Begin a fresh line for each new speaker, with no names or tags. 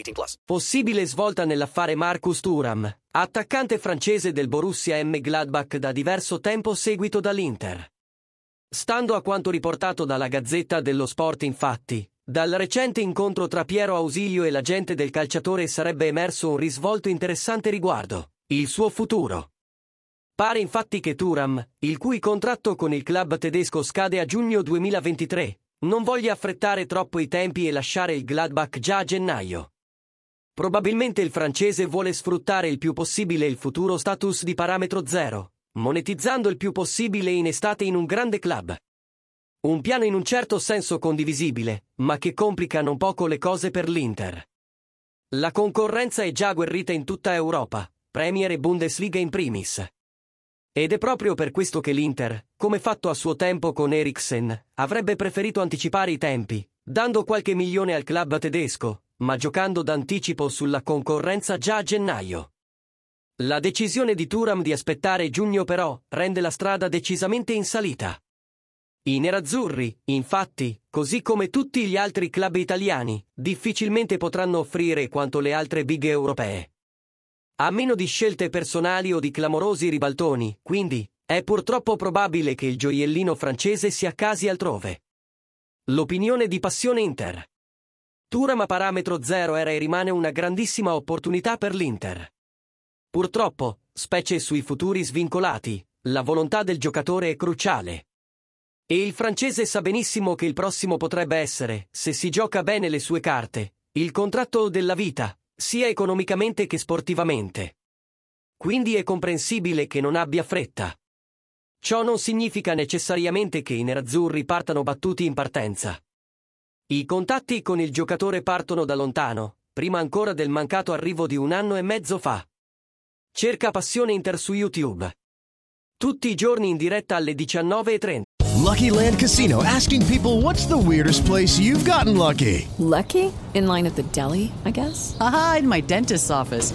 18 plus.
Possibile svolta nell'affare Marcus Thuram, attaccante francese del Borussia M. Gladbach da diverso tempo seguito dall'Inter. Stando a quanto riportato dalla Gazzetta dello Sport, infatti, dal recente incontro tra Piero Ausilio e l'agente del calciatore sarebbe emerso un risvolto interessante riguardo il suo futuro. Pare infatti che Turam, il cui contratto con il club tedesco scade a giugno 2023, non voglia affrettare troppo i tempi e lasciare il Gladbach già a gennaio. Probabilmente il francese vuole sfruttare il più possibile il futuro status di parametro zero, monetizzando il più possibile in estate in un grande club. Un piano in un certo senso condivisibile, ma che complica non poco le cose per l'Inter. La concorrenza è già agguerrita in tutta Europa, Premier e Bundesliga in primis. Ed è proprio per questo che l'Inter, come fatto a suo tempo con Eriksen, avrebbe preferito anticipare i tempi, dando qualche milione al club tedesco, ma giocando d'anticipo sulla concorrenza già a gennaio. La decisione di Turam di aspettare giugno però rende la strada decisamente in salita. I nerazzurri, infatti, così come tutti gli altri club italiani, difficilmente potranno offrire quanto le altre big europee. A meno di scelte personali o di clamorosi ribaltoni, quindi, è purtroppo probabile che il gioiellino francese si accasi altrove. L'opinione di Passione Inter. Turam a parametro zero era e rimane una grandissima opportunità per l'Inter. Purtroppo, specie sui futuri svincolati, la volontà del giocatore è cruciale. E il francese sa benissimo che il prossimo potrebbe essere, se si gioca bene le sue carte, il contratto della vita, sia economicamente che sportivamente. Quindi è comprensibile che non abbia fretta. Ciò non significa necessariamente che i nerazzurri partano battuti in partenza. I contatti con il giocatore partono da lontano, prima ancora del mancato arrivo di un anno e mezzo fa. Cerca Passione Inter su YouTube. Tutti i giorni in diretta alle 19.30.
Lucky Land Casino asking people what's the weirdest place you've gotten lucky?
Lucky? In line at the deli, I guess?
Aha, in my dentist's office.